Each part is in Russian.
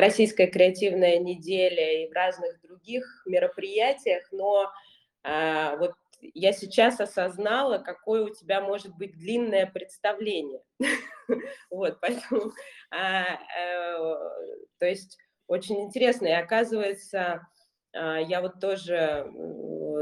Российская креативная неделя и в разных других мероприятиях, но а, вот я сейчас осознала, какое у тебя может быть длинное представление. Вот, поэтому, а, э, то есть очень интересно. И оказывается, а, я вот тоже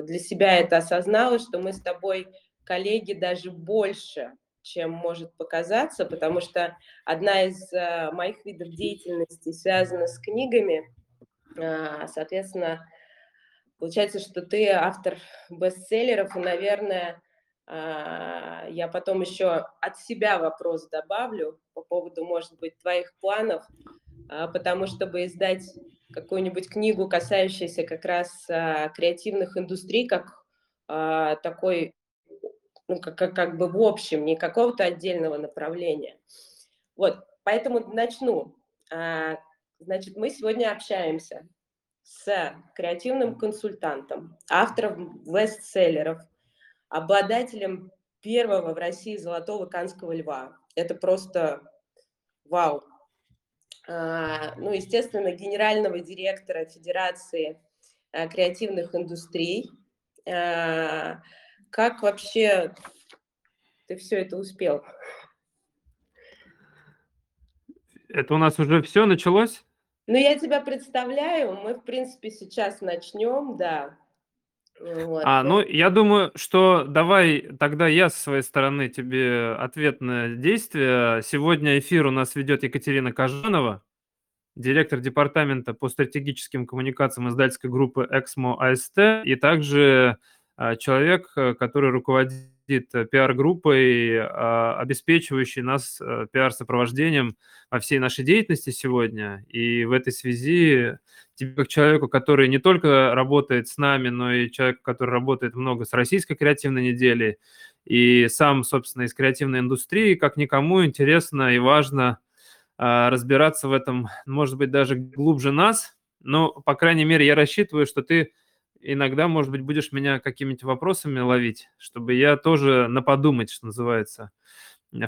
для себя это осознала, что мы с тобой коллеги даже больше, чем может показаться, потому что одна из а, моих видов деятельности связана с книгами. А, соответственно, получается, что ты автор бестселлеров, и, наверное, я потом еще от себя вопрос добавлю по поводу, может быть, твоих планов, потому чтобы издать какую-нибудь книгу, касающуюся как раз а, креативных индустрий, как а, такой, ну, как, как, как бы в общем, не какого-то отдельного направления. Вот, поэтому начну. А, значит, мы сегодня общаемся с креативным консультантом, автором бестселлеров, обладателем первого в России золотого канского льва. Это просто вау. А, ну, естественно, генерального директора Федерации а, креативных индустрий. Как вообще ты все это успел? Это у нас уже все началось? Ну, я тебя представляю, мы, в принципе, сейчас начнем, да. Вот. А, ну, я думаю, что давай тогда я со своей стороны тебе ответное действие. Сегодня эфир у нас ведет Екатерина Кожанова, директор департамента по стратегическим коммуникациям издательской группы «Эксмо АСТ», и также человек, э, который руководит пиар-группой, а, обеспечивающей нас э, пиар-сопровождением во всей нашей деятельности сегодня. И в этой связи тебе, как человеку, который не только работает с нами, но и человеку, который работает много с российской креативной неделей, и сам, собственно, из креативной индустрии, как никому интересно и важно а, разбираться в этом, может быть, даже глубже нас. Но, по крайней мере, я рассчитываю, что ты иногда, может быть, будешь меня какими-нибудь вопросами ловить, чтобы я тоже на подумать, что называется,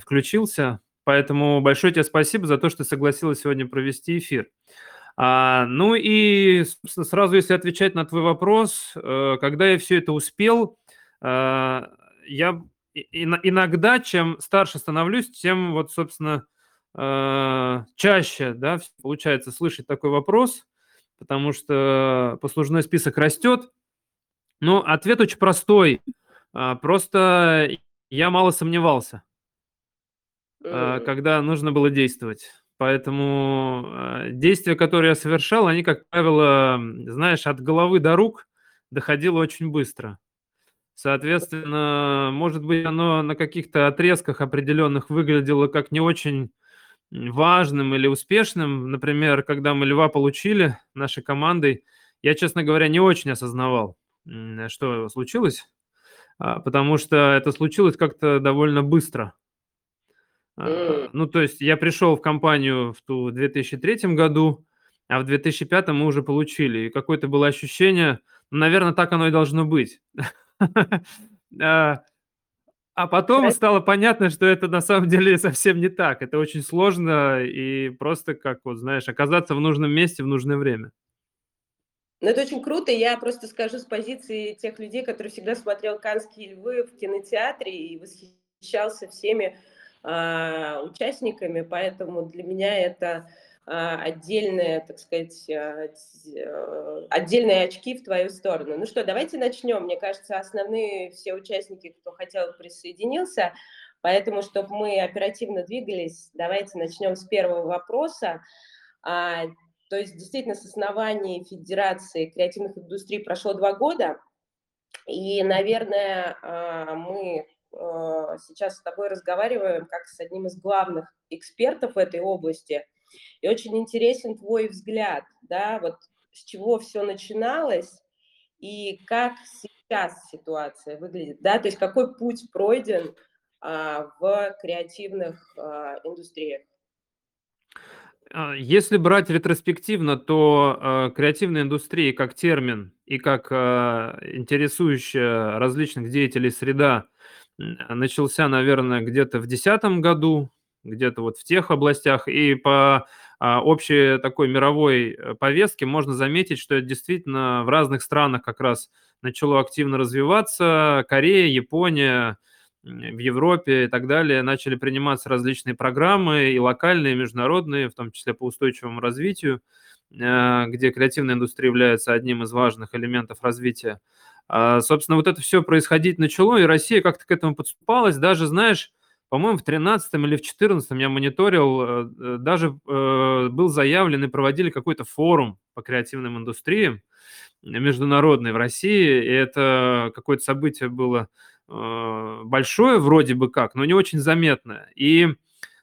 включился. Поэтому большое тебе спасибо за то, что согласилась сегодня провести эфир. А, ну и сразу, если отвечать на твой вопрос, э, когда я все это успел, э, я иногда, чем старше становлюсь, тем вот, собственно, э, чаще, да, получается слышать такой вопрос, потому что послужной список растет. Ну, ответ очень простой. Просто я мало сомневался, когда нужно было действовать. Поэтому э, действия, которые я совершал, они, как правило, знаешь, от головы до рук доходило очень быстро. Соответственно, может быть, оно на каких-то отрезках определенных выглядело как не очень важным или успешным. Например, когда мы льва получили нашей командой, я, честно говоря, не очень осознавал, что случилось, а, потому что это случилось как-то довольно быстро – Mm. Ну, то есть я пришел в компанию в ту 2003 году, а в 2005 мы уже получили. И какое-то было ощущение, ну, наверное, так оно и должно быть. А, потом стало понятно, что это на самом деле совсем не так. Это очень сложно и просто, как вот, знаешь, оказаться в нужном месте в нужное время. Ну, это очень круто. Я просто скажу с позиции тех людей, которые всегда смотрел «Канские львы» в кинотеатре и восхищался всеми а, участниками, поэтому для меня это отдельные, так сказать, а, отдельные очки в твою сторону. Ну что, давайте начнем. Мне кажется, основные все участники, кто хотел, присоединился. Поэтому, чтобы мы оперативно двигались, давайте начнем с первого вопроса. То есть, действительно, с основания Федерации креативных индустрий прошло два года. И, наверное, мы Э, сейчас с тобой разговариваем как с одним из главных экспертов в этой области. И очень интересен твой взгляд, да, вот с чего все начиналось и как сейчас ситуация выглядит, да, то есть какой путь пройден а, в креативных а, индустриях. А, если брать ретроспективно, то э, креативная индустрия как термин и как э, интересующая различных деятелей среда начался, наверное, где-то в 2010 году, где-то вот в тех областях. И по а, общей такой мировой э, повестки можно заметить, что это действительно в разных странах как раз начало активно развиваться. Корея, Япония, в Европе и так далее начали приниматься различные программы, и локальные, и международные, в том числе по устойчивому развитию, э, где креативная индустрия является одним из важных элементов развития. А, собственно, вот это все происходить начало, и Россия как-то к этому подступалась. Даже, знаешь, по-моему, в 13 или в 14 я мониторил, э, э, даже был заявлен и проводили какой-то форум по креативным индустриям международный в России, и это какое-то событие было Э, большое вроде бы как, но не очень заметное. И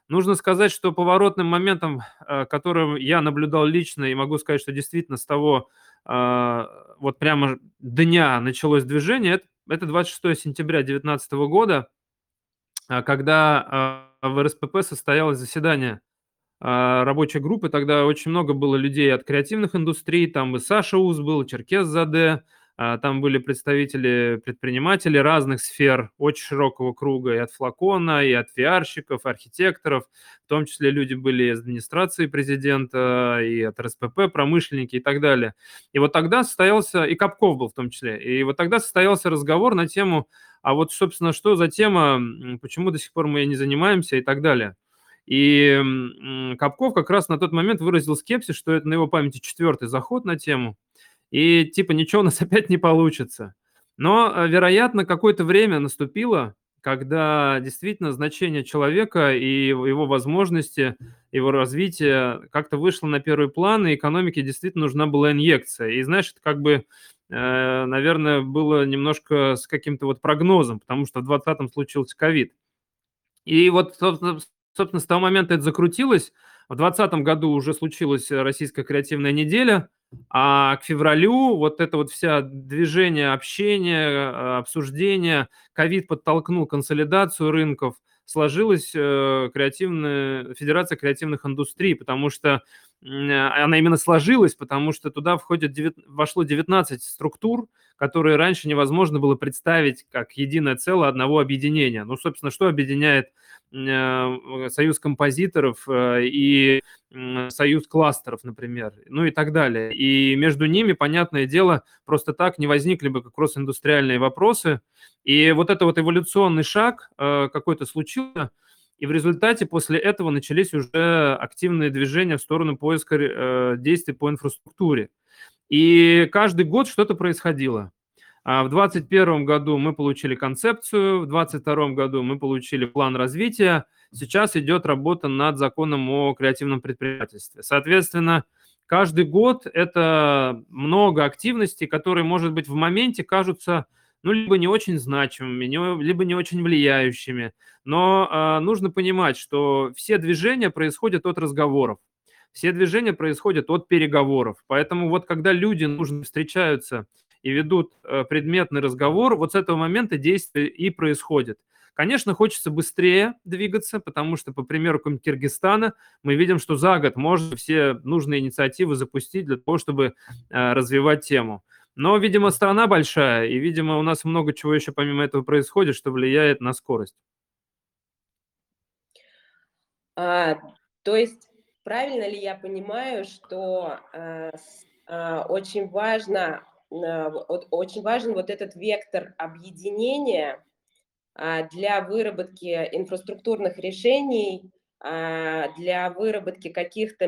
нужно сказать, что поворотным моментом, э, которым я наблюдал лично, и могу сказать, что действительно с того э, вот прямо дня началось движение, это 26 сентября 2019 года, когда в РСПП состоялось заседание рабочей группы. Тогда очень много было людей от креативных индустрий, там и Саша Уз был, Черкес Заде, а, там были представители предпринимателей разных сфер, очень широкого круга, и от флакона, и от VR-щиков, архитекторов, в том числе люди были из администрации президента, и от РСПП, промышленники и так далее. И вот тогда состоялся, и Капков был в том числе, и вот тогда состоялся разговор на тему, а вот, собственно, что за тема, почему до сих пор мы не занимаемся и так далее. И Капков как раз на тот момент выразил скепсис, что это на его памяти четвертый заход на тему, и типа ничего у нас опять не получится. Но, э, вероятно, какое-то время наступило, когда действительно значение человека и его возможности, его развития как-то вышло на первый план, и экономике действительно нужна была инъекция. И знаешь, это как бы, наверное, было немножко с каким-то вот прогнозом, потому что в 2020 случился ковид. И вот, собственно, с того момента это закрутилось. В 2020 году уже случилась российская креативная неделя – а к февралю вот это вот вся движение, общение, э, обсуждение, ковид подтолкнул консолидацию рынков, сложилась э, креативная, Федерация креативных индустрий, потому что она именно сложилась, потому что туда входит 9, вошло 19 структур, которые раньше невозможно было представить как единое целое одного объединения. Ну, собственно, что объединяет Э, союз композиторов э, и союз кластеров, например, ну и так далее. И между ними, понятное дело, просто так не возникли бы как раз индустриальные вопросы. И вот это вот эволюционный шаг какой-то случился, и в результате после этого начались уже активные движения в сторону поиска действий по инфраструктуре. И каждый год что-то происходило. А в 2021 году мы получили концепцию, в 2022 году мы получили план развития. Сейчас идет работа над законом о креативном предпринимательстве. Соответственно, каждый год это много активностей, которые, может быть, в моменте кажутся ну, либо не очень значимыми, либо не очень влияющими. Но э, нужно понимать, что все движения происходят от разговоров, все движения происходят от переговоров. Поэтому вот когда люди нужно встречаются и ведут э, предметный разговор, вот с этого момента действие и происходит. Конечно, хочется быстрее двигаться, потому что, по примеру Киргизстана, мы видим, что за год можно все нужные инициативы запустить для того, чтобы э, развивать тему. Но, видимо, страна большая, и, видимо, у нас много чего еще помимо этого происходит, что влияет на скорость. А, то есть, правильно ли я понимаю, что э, э, очень важно очень важен вот этот вектор объединения а, для выработки инфраструктурных решений, а, для выработки каких-то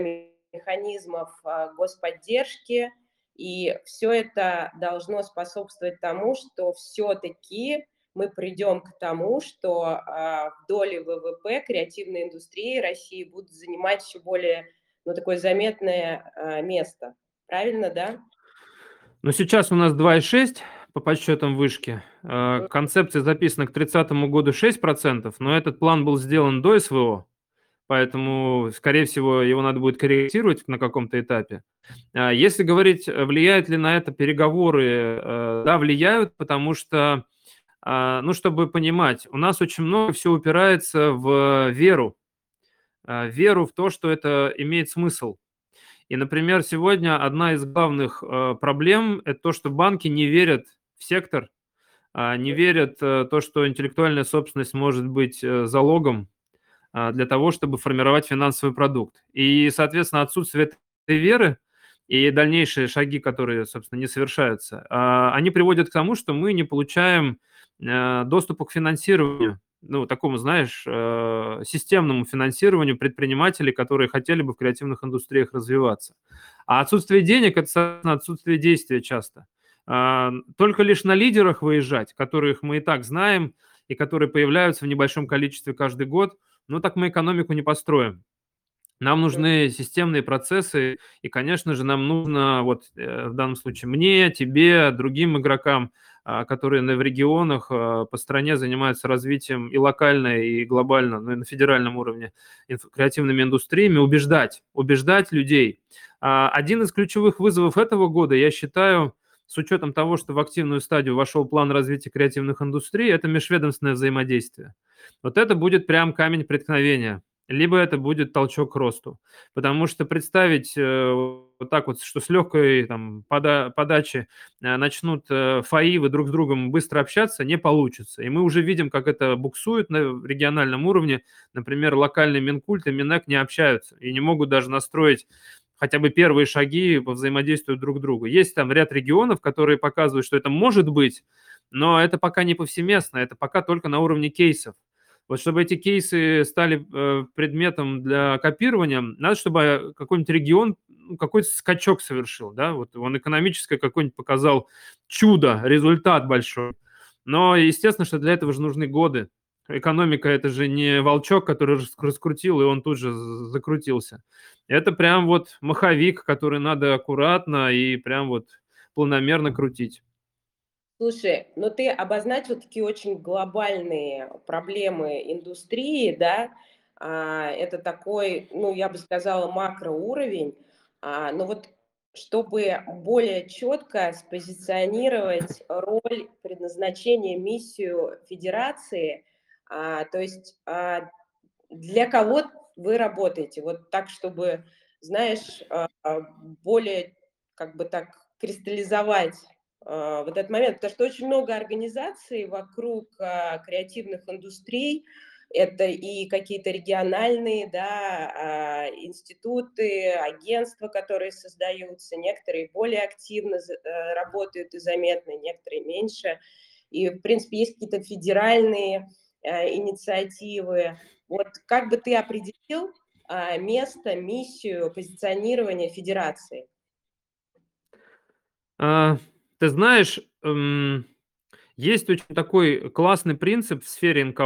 механизмов а, господдержки, и все это должно способствовать тому, что все-таки мы придем к тому, что в доле ВВП креативной индустрии России будут занимать еще более ну, такое заметное место. Правильно, да? Но сейчас у нас 2,6 по подсчетам вышки. Э, концепция записана к 30 году 6%, но этот план был сделан до СВО, поэтому, скорее всего, его надо будет корректировать на каком-то этапе. А если говорить, влияют ли на это переговоры, э, да, влияют, потому что, а, ну, чтобы понимать, у нас очень много все упирается в веру, э, веру в то, что это имеет смысл. И, например, сегодня одна из главных э, проблем – это то, что банки не верят в сектор, а, не верят в э, то, что интеллектуальная собственность может быть э, залогом, для того, чтобы формировать финансовый продукт. И, соответственно, отсутствие этой веры и дальнейшие шаги, которые, собственно, не совершаются, они приводят к тому, что мы не получаем доступа к финансированию ну, такому, знаешь, системному финансированию предпринимателей, которые хотели бы в креативных индустриях развиваться. А отсутствие денег – это, отсутствие действия часто. А, только лишь на лидерах выезжать, которых мы и так знаем, и которые появляются в небольшом количестве каждый год, ну, так мы экономику не построим. Нам нужны системные процессы, и, конечно же, нам нужно, вот э, в данном случае мне, тебе, другим игрокам – а, которые в регионах а, по стране занимаются развитием и локально, и глобально, ну и на федеральном уровне креативными индустриями, убеждать, убеждать людей. А, один из ключевых вызовов этого года, я считаю, с учетом того, что в активную стадию вошел план развития креативных индустрий, это межведомственное взаимодействие. Вот это будет прям камень преткновения либо это будет толчок к росту. Потому что представить э, вот так вот, что с легкой там, пода подачи э, начнут э, ФАИВы друг с другом быстро общаться, не получится. И мы уже видим, как это буксует на региональном уровне. Например, локальный Минкульт и Минэк не общаются и не могут даже настроить хотя бы первые шаги по взаимодействию друг к другу. Есть там ряд регионов, которые показывают, что это может быть, но это пока не повсеместно, это пока только на уровне кейсов. Вот чтобы эти кейсы стали э, предметом для копирования, надо, чтобы какой-нибудь регион ну, какой-то скачок совершил, да, вот он экономическое какой-нибудь показал чудо, результат большой. Но, естественно, что для этого же нужны годы. Экономика – это же не волчок, который раскрутил, и он тут же закрутился. Это прям вот маховик, который надо аккуратно и прям вот планомерно крутить. Слушай, ну ты обозначил такие очень глобальные проблемы индустрии, да, а, это такой, ну, я бы сказала, макроуровень, а, но вот чтобы более четко спозиционировать роль, предназначение, миссию федерации, а, то есть а, для кого вы работаете, вот так, чтобы, знаешь, а, а более как бы так кристаллизовать а, вот этот момент, потому что очень много организаций вокруг а, креативных индустрий, это и какие-то региональные да, а, институты, агентства, которые создаются, некоторые более активно э, работают и заметны, некоторые меньше. И, в принципе, есть какие-то федеральные инициативы. Вот как бы ты определил место, миссию, позиционирование федерации? Ты знаешь, эм, есть очень такой классный принцип в сфере НКО,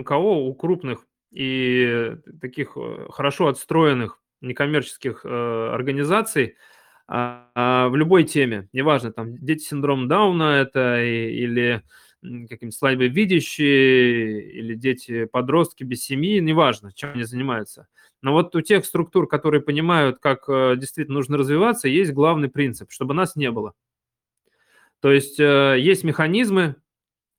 НКО у крупных и таких э, хорошо отстроенных некоммерческих э, организаций а, а, в любой теме, неважно, там дети с Дауна это или какие-нибудь слабовидящие, или дети-подростки без семьи, неважно, чем они занимаются. Но вот у тех структур, которые понимают, как э, действительно нужно развиваться, есть главный принцип, чтобы нас не было. То есть э, есть механизмы,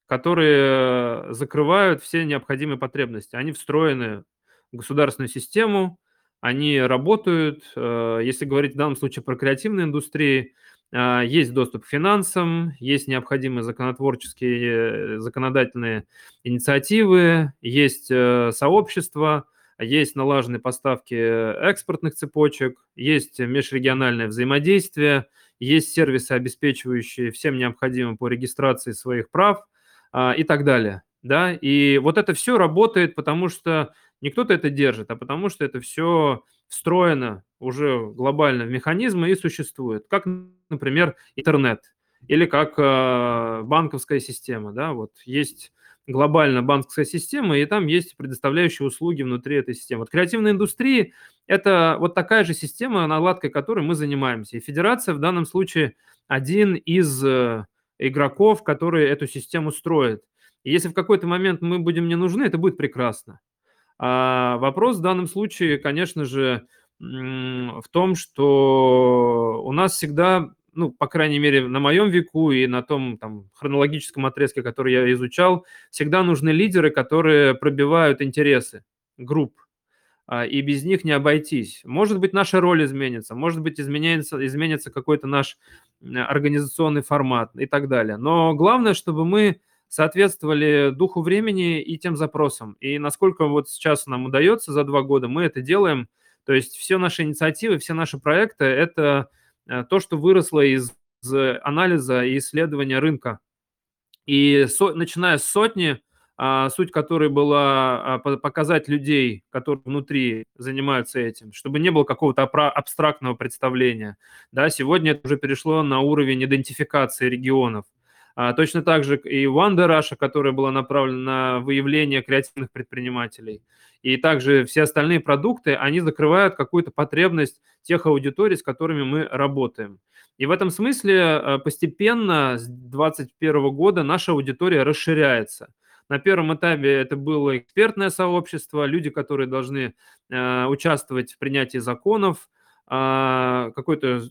которые э, закрывают все необходимые потребности. Они встроены в государственную систему, они работают. Э, если говорить в данном случае про креативные индустрии, есть доступ к финансам, есть необходимые законотворческие, законодательные инициативы, есть сообщества, есть налаженные поставки экспортных цепочек, есть межрегиональное взаимодействие – есть сервисы, обеспечивающие всем необходимым по регистрации своих прав а, и так далее. Да? И вот это все работает, потому что не кто-то это держит, а потому что это все встроено уже глобально в механизмы и существует. Как, например, интернет или как э, банковская система. Да? Вот есть глобально банковская система, и там есть предоставляющие услуги внутри этой системы. Вот креативная индустрия – это вот такая же система, наладкой которой мы занимаемся. И федерация в данном случае один из э, игроков, которые эту систему строят. И если в какой-то момент мы будем не нужны, это будет прекрасно. А вопрос в данном случае, конечно же, в том, что у нас всегда ну, по крайней мере, на моем веку и на том там, хронологическом отрезке, который я изучал, всегда нужны лидеры, которые пробивают интересы групп, а, и без них не обойтись. Может быть, наша роль изменится, может быть, изменится, изменится какой-то наш организационный формат и так далее. Но главное, чтобы мы соответствовали духу времени и тем запросам. И насколько вот сейчас нам удается за два года, мы это делаем. То есть все наши инициативы, все наши проекты – это то, что выросло из анализа и исследования рынка. И со, начиная с сотни, а, суть которой была а, показать людей, которые внутри занимаются этим, чтобы не было какого-то абстрактного представления. Да, сегодня это уже перешло на уровень идентификации регионов. А, точно так же и Wanda Russia, которая была направлена на выявление креативных предпринимателей. И также все остальные продукты, они закрывают какую-то потребность тех аудиторий, с которыми мы работаем. И в этом смысле постепенно с 2021 года наша аудитория расширяется. На первом этапе это было экспертное сообщество, люди, которые должны э, участвовать в принятии законов, э, какой-то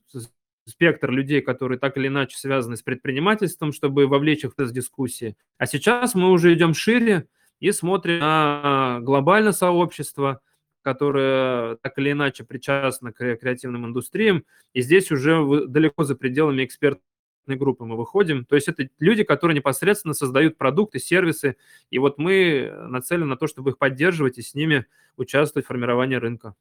спектр людей, которые так или иначе связаны с предпринимательством, чтобы вовлечь их в дискуссии. А сейчас мы уже идем шире и смотрим на глобальное сообщество, которое так или иначе причастно к креативным индустриям, и здесь уже далеко за пределами экспертов группы мы выходим. То есть это люди, которые непосредственно создают продукты, сервисы, и вот мы нацелены на то, чтобы их поддерживать и с ними участвовать в формировании рынка.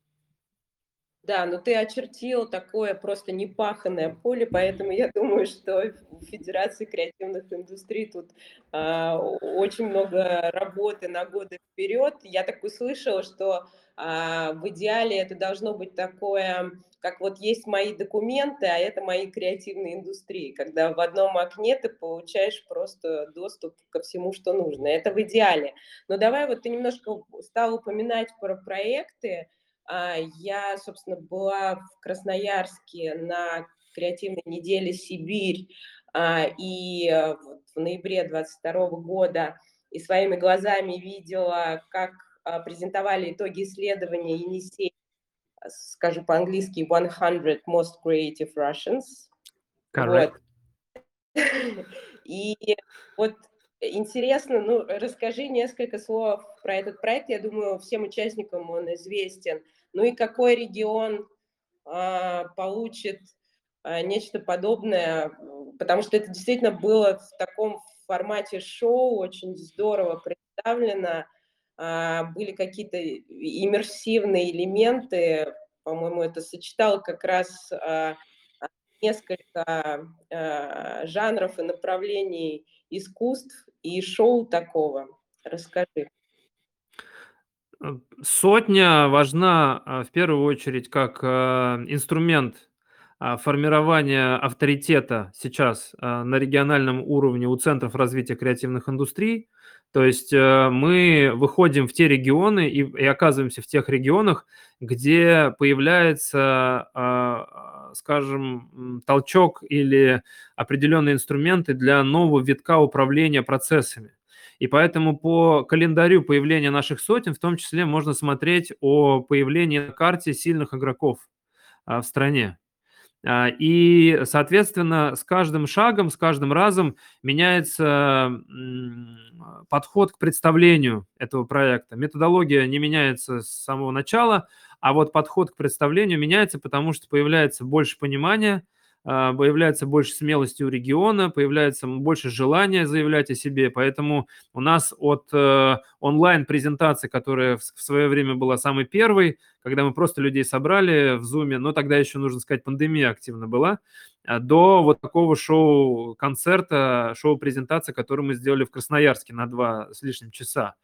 Да, но ты очертил такое просто непаханное поле, поэтому я думаю, что в Федерации креативных индустрий тут э, очень много работы на годы вперед. Я так услышала, что э, в идеале это должно быть такое, как вот есть мои документы, а это мои креативные индустрии, когда в одном окне ты получаешь просто доступ ко всему, что нужно. Это в идеале. Но давай вот ты немножко стал упоминать про проекты, я, собственно, была в Красноярске на креативной неделе «Сибирь», а, и э, в ноябре 22 года и своими глазами видела, как а, презентовали итоги исследования Енисей, скажу по-английски, 100 Most Creative Russians. Correct. Вот. И вот интересно, ну, расскажи несколько слов про этот проект. Я думаю, всем участникам он известен. Ну и какой регион а, получит а, нечто подобное, потому что это действительно было в таком формате шоу, очень здорово представлено, а, были какие-то иммерсивные элементы, по-моему, это сочетало как раз несколько жанров и направлений искусств и шоу такого. Расскажи. Э, сотня важна а, в первую очередь как а, инструмент а, формирования авторитета сейчас на региональном уровне у центров развития креативных индустрий. То есть э, мы выходим в те регионы и, и оказываемся в тех регионах, где появляется, скажем, толчок или определенные инструменты для нового витка управления процессами. И поэтому по календарю появления наших сотен в том числе можно смотреть о появлении на карте сильных игроков а, в стране. А, и, соответственно, с каждым шагом, с каждым разом меняется подход к представлению этого проекта. Методология не меняется с самого начала, а вот подход к представлению меняется, потому что появляется больше понимания – появляется больше смелости у региона, появляется больше желания заявлять о себе. Поэтому у нас от э, онлайн-презентации, которая в, свое время была самой первой, когда мы просто людей собрали в Zoom, но тогда еще, нужно сказать, пандемия активно была, а, до вот такого шоу-концерта, шоу-презентации, которую мы сделали в Красноярске на два с лишним часа.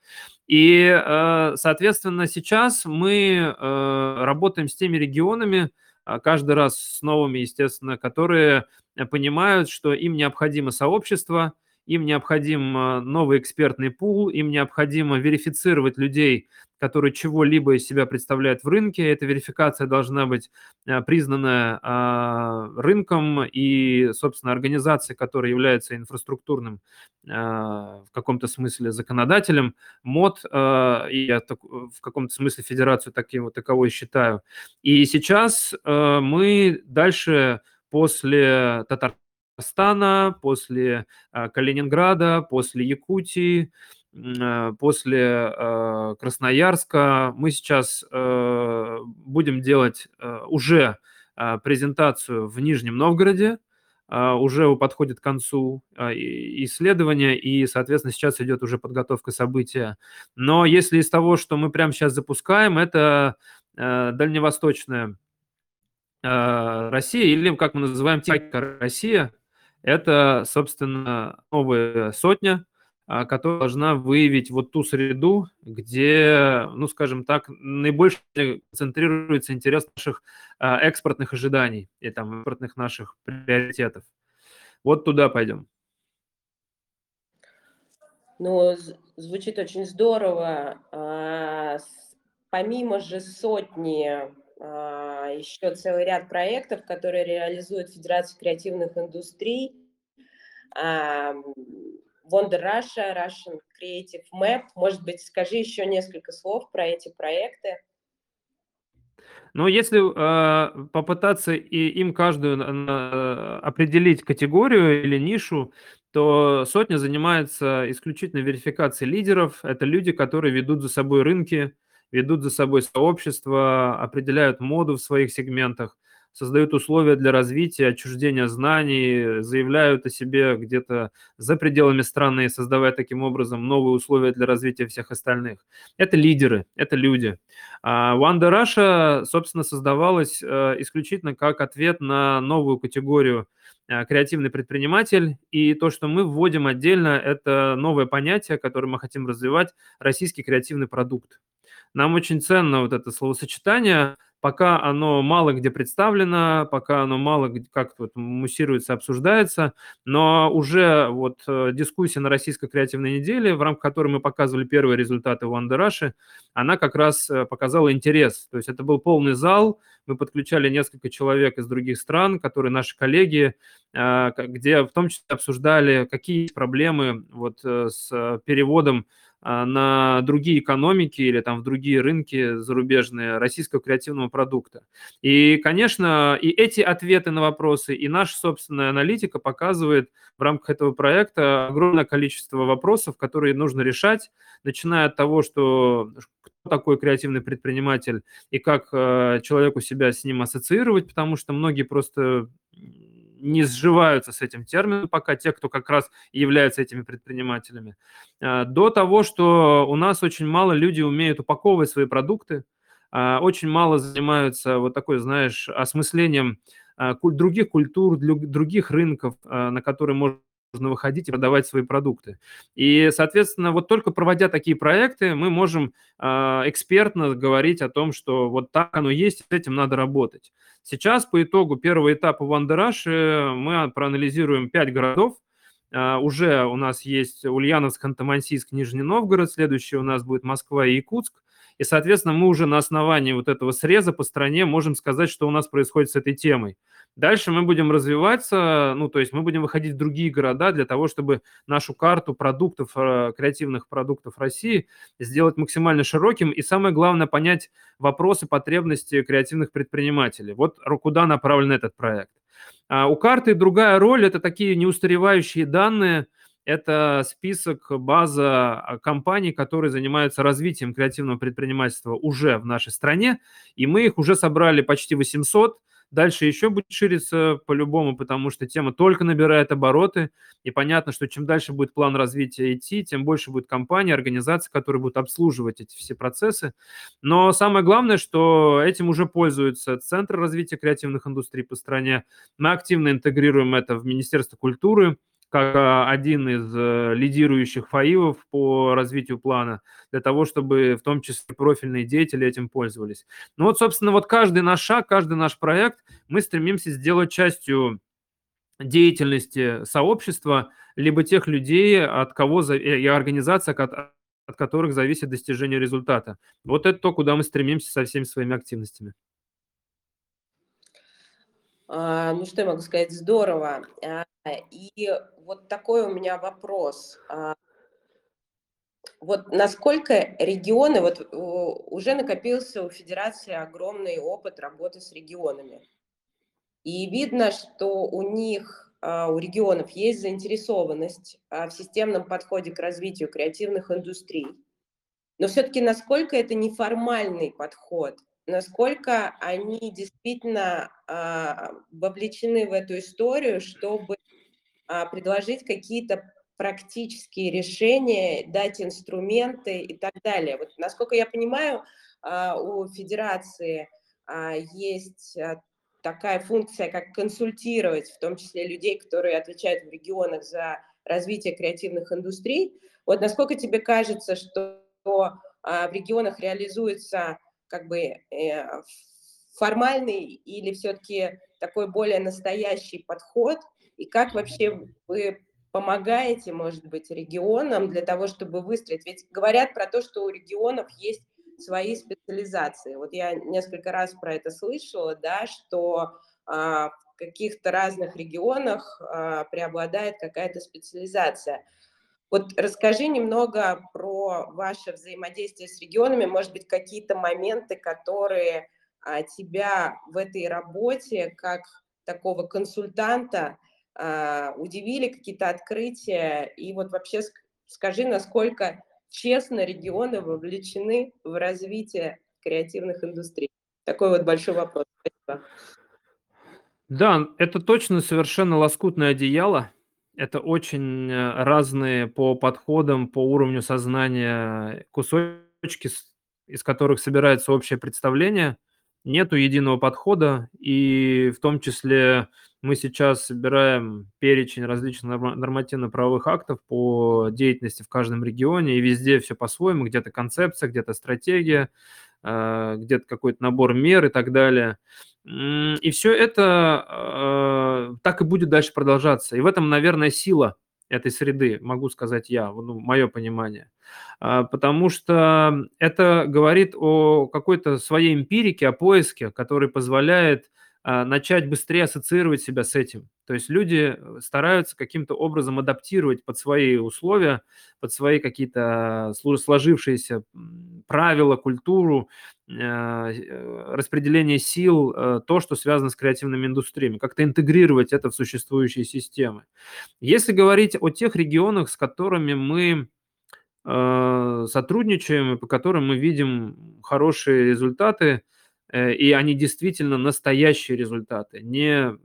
И, э, соответственно, сейчас мы э, работаем с теми регионами, а, каждый раз с новыми, естественно, которые э, понимают, что им необходимо сообщество, им необходим а, новый экспертный пул, им необходимо верифицировать людей, которые чего-либо из себя представляют в рынке. Эта верификация должна быть а, признана рынком и, собственно, организацией, которая является инфраструктурным в каком-то смысле законодателем, МОД, и я в каком-то смысле федерацию таким вот таковой считаю. И сейчас мы дальше после Татарстана Казахстана, после а, Калининграда, после Якутии, а, после а, Красноярска. Мы сейчас будем делать уже презентацию в Нижнем Новгороде, уже подходит к концу исследования, и, соответственно, сейчас идет уже подготовка события. Но если из того, что мы прямо сейчас запускаем, это а, дальневосточная Россия, или, как мы называем, Россия, это, собственно, новая сотня, которая должна выявить вот ту среду, где, ну, скажем так, наибольше концентрируется интерес наших экспортных ожиданий и там экспортных наших приоритетов. Вот туда пойдем. Ну, звучит очень здорово. Помимо же сотни, еще целый ряд проектов, которые реализует Федерация креативных индустрий. Wonder Russia, Russian Creative Map. Может быть, скажи еще несколько слов про эти проекты. Но если э, попытаться и им каждую э, определить категорию или нишу, то сотня занимается исключительно верификацией лидеров. Это люди, которые ведут за собой рынки, ведут за собой сообщества, определяют моду в своих сегментах создают условия для развития, отчуждения знаний, заявляют о себе где-то за пределами страны, создавая таким образом новые условия для развития всех остальных. Это лидеры, это люди. А Wanda Russia, собственно, создавалась э, исключительно как ответ на новую категорию э, креативный предприниматель. И то, что мы вводим отдельно, это новое понятие, которое мы хотим развивать, российский креативный продукт. Нам очень ценно вот это словосочетание, пока оно мало где представлено, пока оно мало как вот муссируется, обсуждается, но уже вот э, дискуссия на российской креативной неделе, в рамках которой мы показывали первые результаты в Андераше, она как раз э, показала интерес. То есть это был полный зал, мы подключали несколько человек из других стран, которые наши коллеги, э, где в том числе обсуждали, какие проблемы вот с переводом на другие экономики или там в другие рынки зарубежные российского креативного продукта. И, конечно, и эти ответы на вопросы, и наша собственная аналитика показывает в рамках этого проекта огромное количество вопросов, которые нужно решать, начиная от того, что кто такой креативный предприниматель и как э, человеку себя с ним ассоциировать, потому что многие просто не сживаются с этим термином пока те, кто как раз являются этими предпринимателями. А, до того, что у нас очень мало люди умеют упаковывать свои продукты, а, очень мало занимаются вот такой, знаешь, осмыслением а, других культур, других рынков, на которые можно нужно выходить и продавать свои продукты. И, соответственно, вот только проводя такие проекты, мы можем э, экспертно говорить о том, что вот так оно есть, с этим надо работать. Сейчас по итогу первого этапа Вандераш мы проанализируем 5 городов, Uh, уже у нас есть Ульяновск, Ханты-Мансийск, Нижний Новгород. Следующий у нас будет Москва и Якутск. И, соответственно, мы уже на основании вот этого среза по стране можем сказать, что у нас происходит с этой темой. Дальше мы будем развиваться, ну, то есть мы будем выходить в другие города для того, чтобы нашу карту продуктов, э, креативных продуктов России сделать максимально широким и, самое главное, понять вопросы, потребности креативных предпринимателей. Вот куда направлен этот проект. А у карты другая роль – это такие неустаревающие данные – это список, база а, компаний, которые занимаются развитием креативного предпринимательства уже в нашей стране, и мы их уже собрали почти 800, Дальше еще будет шириться по-любому, потому что тема только набирает обороты, и понятно, что чем дальше будет план развития идти, тем больше будет компаний, организаций, которые будут обслуживать эти все процессы. Но самое главное, что этим уже пользуются Центр развития креативных индустрий по стране. Мы активно интегрируем это в Министерство культуры, как а, один из э, лидирующих ФАИВов по развитию плана, для того, чтобы в том числе профильные деятели этим пользовались. Ну вот, собственно, вот каждый наш шаг, каждый наш проект мы стремимся сделать частью деятельности сообщества, либо тех людей, от кого и организация, от, от которых зависит достижение результата. Вот это то, куда мы стремимся со всеми своими активностями. А, ну, что я могу сказать, здорово. А, и вот такой у меня вопрос. А, вот насколько регионы, вот уже накопился у Федерации огромный опыт работы с регионами. И видно, что у них, у регионов есть заинтересованность в системном подходе к развитию креативных индустрий. Но все-таки насколько это неформальный подход – насколько они действительно а, вовлечены в эту историю, чтобы а, предложить какие-то практические решения, дать инструменты и так далее. Вот, насколько я понимаю, а, у федерации а, есть а, такая функция, как консультировать, в том числе людей, которые отвечают в регионах за развитие креативных индустрий. Вот насколько тебе кажется, что в регионах реализуется как бы э, формальный или все-таки такой более настоящий подход, и как вообще вы помогаете, может быть, регионам для того, чтобы выстроить? Ведь говорят про то, что у регионов есть свои специализации. Вот я несколько раз про это слышала, да, что а, в каких-то разных регионах а, преобладает какая-то специализация. Вот расскажи немного про ваше взаимодействие с регионами, может быть, какие-то моменты, которые а, тебя в этой работе как такого консультанта удивили, какие-то открытия, и вот вообще скажи, насколько честно регионы вовлечены в развитие креативных индустрий? Такой вот большой вопрос. Спасибо. Да, это точно совершенно лоскутное одеяло. Это очень э, разные по подходам, по уровню сознания кусочки, из которых собирается общее представление. Нету единого подхода, и в том числе мы сейчас собираем перечень различных нормативно-правовых актов по деятельности в каждом регионе, и везде все по-своему, где-то концепция, где-то стратегия, э, где-то какой-то набор мер и так далее. И все это э, так и будет дальше продолжаться. И в этом, наверное, сила этой среды, могу сказать я, ну, мое понимание. А, потому что это говорит о какой-то своей эмпирике, о поиске, который позволяет начать быстрее ассоциировать себя с этим. То есть люди э, стараются каким-то образом адаптировать под свои условия, под свои какие-то сложившиеся правила, культуру, а, э, распределение сил, э, то, что связано с креативными индустриями, как-то интегрировать это в существующие системы. Если говорить о тех регионах, с которыми мы сотрудничаем и по которым мы видим хорошие результаты, и они действительно настоящие результаты, не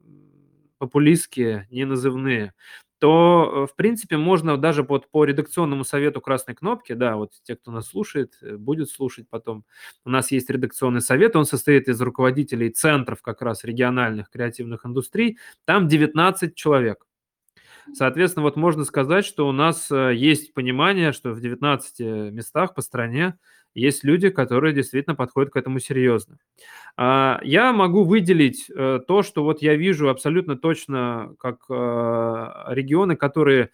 популистские, не назывные, то, э, в принципе, можно даже под, по редакционному совету красной кнопки, да, вот те, кто нас слушает, э, будет слушать потом, у нас есть редакционный совет, он состоит из руководителей центров как раз региональных креативных индустрий, там 19 человек. Соответственно, вот можно сказать, что у нас есть понимание, что в 19 местах по стране есть люди, которые действительно подходят к этому серьезно. А, я могу выделить э, то, что вот я вижу абсолютно точно как э, регионы, которые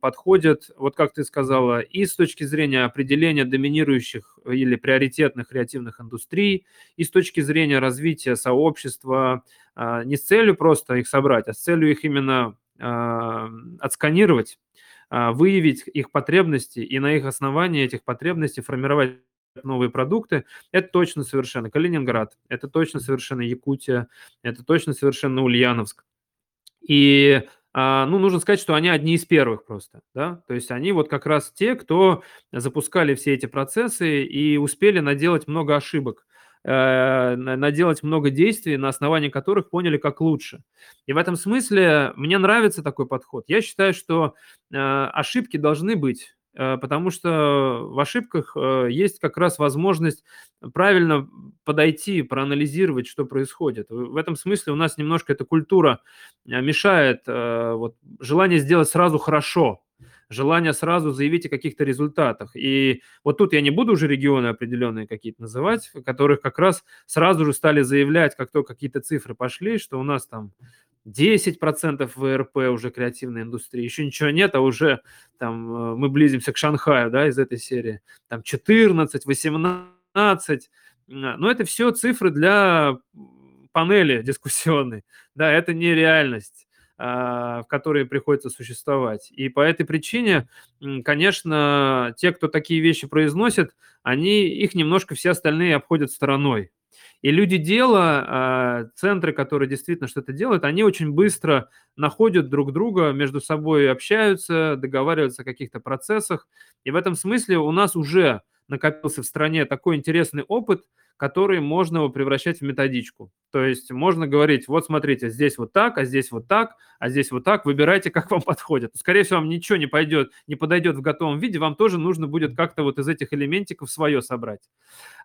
подходят, вот как ты сказала, и с точки зрения определения доминирующих или приоритетных креативных индустрий, и с точки зрения развития сообщества, а, не с целью просто их собрать, а с целью их именно а, отсканировать выявить их потребности и на их основании этих потребностей формировать новые продукты, это точно совершенно Калининград, это точно совершенно Якутия, это точно совершенно Ульяновск. И а, ну, нужно сказать, что они одни из первых просто, да, то есть они вот как раз те, кто запускали все эти процессы и успели наделать много ошибок. Э, наделать много действий, на основании которых поняли, как лучше. И в этом смысле мне нравится такой подход. Я считаю, что э, ошибки должны быть, э, потому что в ошибках есть как раз возможность правильно подойти, проанализировать, что происходит. В этом смысле у нас немножко эта культура мешает вот, желание сделать сразу хорошо, желание сразу заявить о каких-то результатах. И вот тут я не буду уже регионы определенные какие-то называть, которых как раз сразу же стали заявлять, как только какие-то цифры пошли, что у нас там 10% ВРП уже креативной индустрии, еще ничего нет, а уже там э, мы близимся к Шанхаю, да, из этой серии, там 14, 18, но это все цифры для панели дискуссионной, да, это не реальность. А, в которые приходится существовать. И по этой причине, конечно, те, кто такие вещи произносит, они, их немножко все остальные обходят стороной. И люди дела, а, центры, которые действительно что-то делают, они очень быстро находят друг друга, между собой общаются, договариваются о каких-то процессах. И в этом смысле у нас уже накопился в стране такой интересный опыт, которые можно превращать в методичку. То есть можно говорить, вот смотрите, здесь вот так, а здесь вот так, а здесь вот так, выбирайте, как вам подходит. Скорее всего, вам ничего не пойдет, не подойдет в готовом виде, вам тоже нужно будет как-то вот из этих элементиков свое собрать.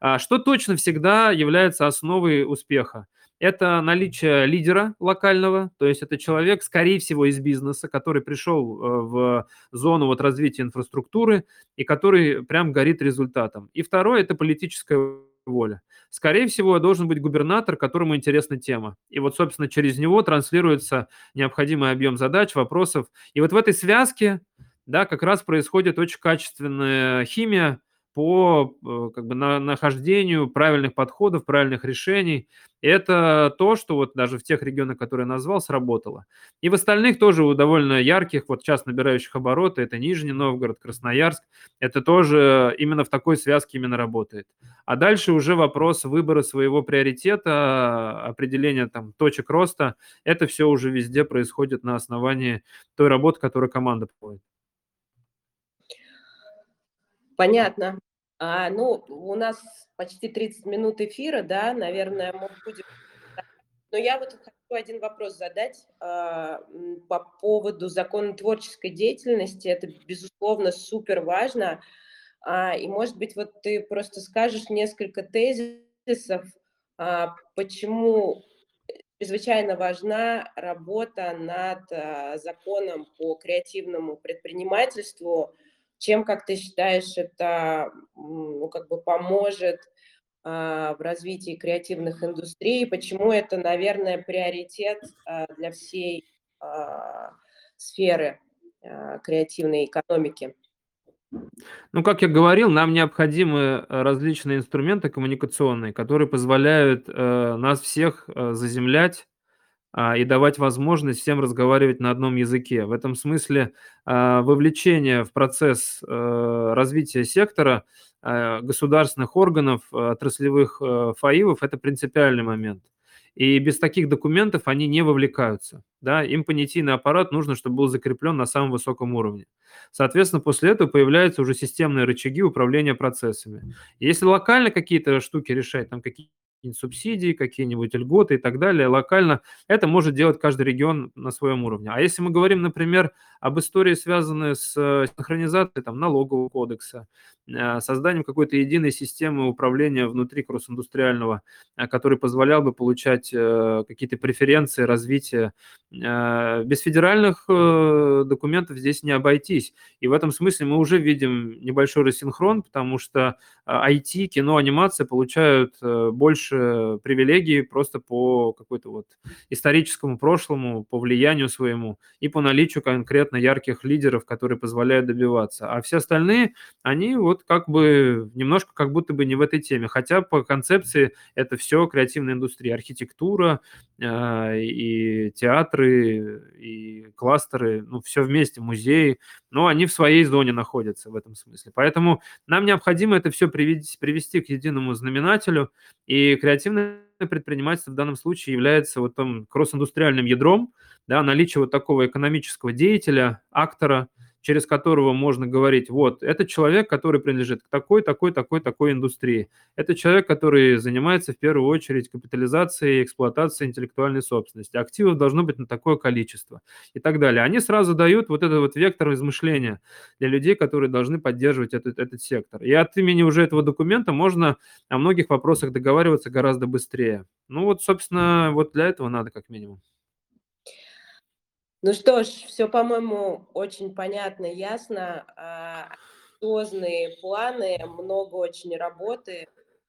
А что точно всегда является основой успеха? Это наличие лидера локального, то есть это человек, скорее всего, из бизнеса, который пришел э, в зону вот развития инфраструктуры и который прям горит результатом. И второе – это политическая воля. Скорее всего, должен быть губернатор, которому интересна тема. И вот, собственно, через него транслируется необходимый объем задач, вопросов. И вот в этой связке да, как раз происходит очень качественная химия, по э, как бы, на, нахождению правильных подходов, правильных решений. Это то, что вот даже в тех регионах, которые я назвал, сработало. И в остальных тоже у довольно ярких, вот сейчас набирающих обороты, это Нижний Новгород, Красноярск, это тоже именно в такой связке именно работает. А дальше уже вопрос выбора своего приоритета, определения там точек роста, это все уже везде происходит на основании той работы, которую команда проводит. Понятно. А, ну, у нас почти 30 минут эфира, да, наверное, мы будем... Но я вот хочу один вопрос задать а, по поводу законотворческой деятельности. Это, безусловно, супер важно. А, и, может быть, вот ты просто скажешь несколько тезисов, а, почему чрезвычайно важна работа над а, законом по креативному предпринимательству, чем, как ты считаешь, это ну, как бы поможет а, в развитии креативных индустрий? Почему это, наверное, приоритет а, для всей а, сферы креативной экономики? Ну, как я говорил, нам необходимы различные инструменты коммуникационные, которые позволяют э, нас всех э, заземлять и давать возможность всем разговаривать на одном языке. В этом смысле а, вовлечение в процесс э, развития сектора э, государственных органов, отраслевых э, фаивов – это принципиальный момент. И без таких документов они не вовлекаются. Да? Им понятийный аппарат нужно, чтобы был закреплен на самом высоком уровне. Соответственно, после этого появляются уже системные рычаги управления процессами. Если локально какие-то штуки решать, там какие какие-нибудь субсидии, какие-нибудь льготы и так далее локально. Это может делать каждый регион на своем уровне. А если мы говорим, например, об истории, связанной с э, синхронизацией там, налогового кодекса, э, созданием какой-то единой системы управления внутри кросс-индустриального, э, который позволял бы получать какие-то преференции развития. Без федеральных документов здесь не обойтись. И в этом смысле мы уже видим небольшой рассинхрон, потому что IT, кино, анимация получают больше привилегий просто по какой-то вот историческому прошлому, по влиянию своему и по наличию конкретно ярких лидеров, которые позволяют добиваться. А все остальные, они вот как бы немножко как будто бы не в этой теме. Хотя по концепции это все креативная индустрия, архитектура э, и театры, и кластеры, ну все вместе, музеи, но они в своей зоне находятся в этом смысле. Поэтому нам необходимо это все привести, привести к единому знаменателю, и креативное предпринимательство в данном случае является вот там кросс-индустриальным ядром, да, наличие вот такого экономического деятеля, актора, через которого можно говорить, вот, это человек, который принадлежит к такой, такой, такой, такой индустрии. Это человек, который занимается в первую очередь капитализацией и эксплуатацией интеллектуальной собственности. Активов должно быть на такое количество и так далее. Они сразу дают вот этот вот вектор измышления для людей, которые должны поддерживать этот, этот сектор. И от имени уже этого документа можно о многих вопросах договариваться гораздо быстрее. Ну вот, собственно, вот для этого надо как минимум. Ну что ж, все, по-моему, очень понятно, ясно. Амбициозные планы, много очень работы.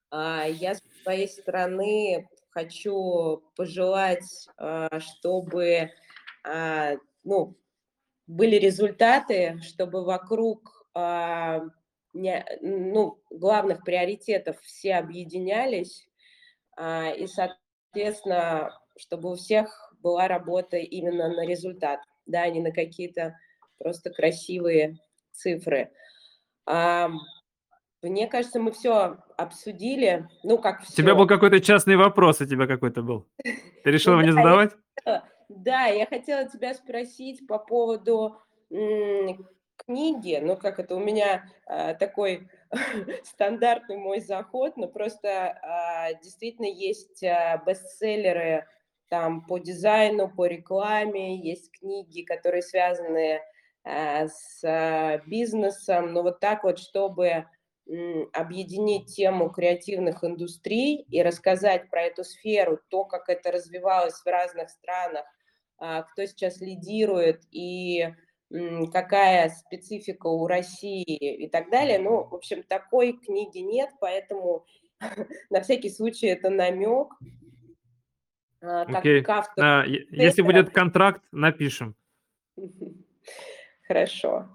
А, я с своей стороны хочу пожелать, а, чтобы а, ну, были результаты, чтобы вокруг ну, главных приоритетов все объединялись, и, соответственно, чтобы у всех была работа именно на результат, да, а не на какие-то просто красивые цифры. А, мне кажется, мы все обсудили. Ну, как все. У тебя был какой-то частный вопрос, у тебя какой-то был. Ты решил его не задавать? Да, я хотела тебя спросить по поводу книги. Ну, как это у меня а, такой стандартный мой заход, но просто а, действительно есть а, бестселлеры там по дизайну, по рекламе, есть книги, которые связаны а, с а, бизнесом, но вот так вот, чтобы объединить тему креативных индустрий и рассказать про эту сферу, то, как это развивалось в разных странах, а, кто сейчас лидирует и какая специфика у России и так далее. Ну, в общем, такой книги нет, поэтому на всякий случай это намек. Окей. Как автор. А, если будет контракт, напишем. Хорошо.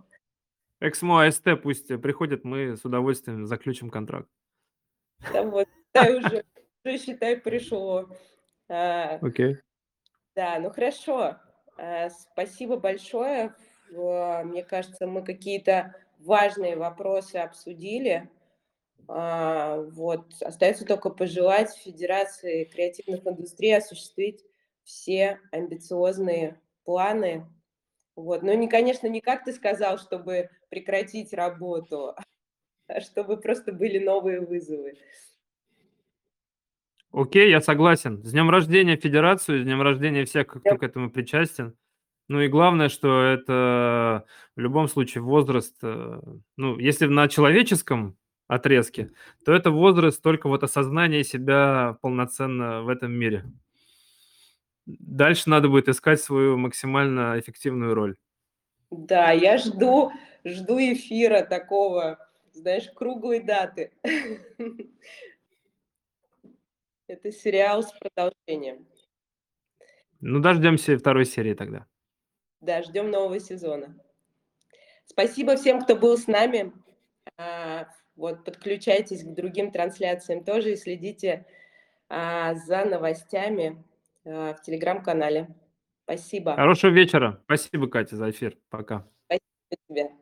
Эксмо АСТ пусть приходят, мы с удовольствием заключим контракт. Да вот, считай, уже, уже считай, пришло. А, Окей. Да, ну хорошо. А, спасибо большое. Мне кажется, мы какие-то важные вопросы обсудили. А, вот. Остается только пожелать Федерации креативных индустрий осуществить все амбициозные планы. Вот. Но, не, конечно, не как ты сказал, чтобы прекратить работу, а чтобы просто были новые вызовы. Окей, я согласен. С днем рождения Федерацию, с днем рождения всех, кто к этому причастен. Ну и главное, что это в любом случае возраст, э, ну, если на человеческом отрезке, то это возраст только вот осознания себя полноценно в этом мире. Дальше надо будет искать свою максимально эффективную роль. Да, я жду, жду эфира такого, знаешь, круглой даты. Это сериал с продолжением. Ну, дождемся второй серии тогда. Да, ждем нового сезона. Спасибо всем, кто был с нами. Вот, подключайтесь к другим трансляциям тоже и следите а, за новостями а, в телеграм-канале. Спасибо. Хорошего вечера. Спасибо, Катя, за эфир. Пока. Спасибо тебе.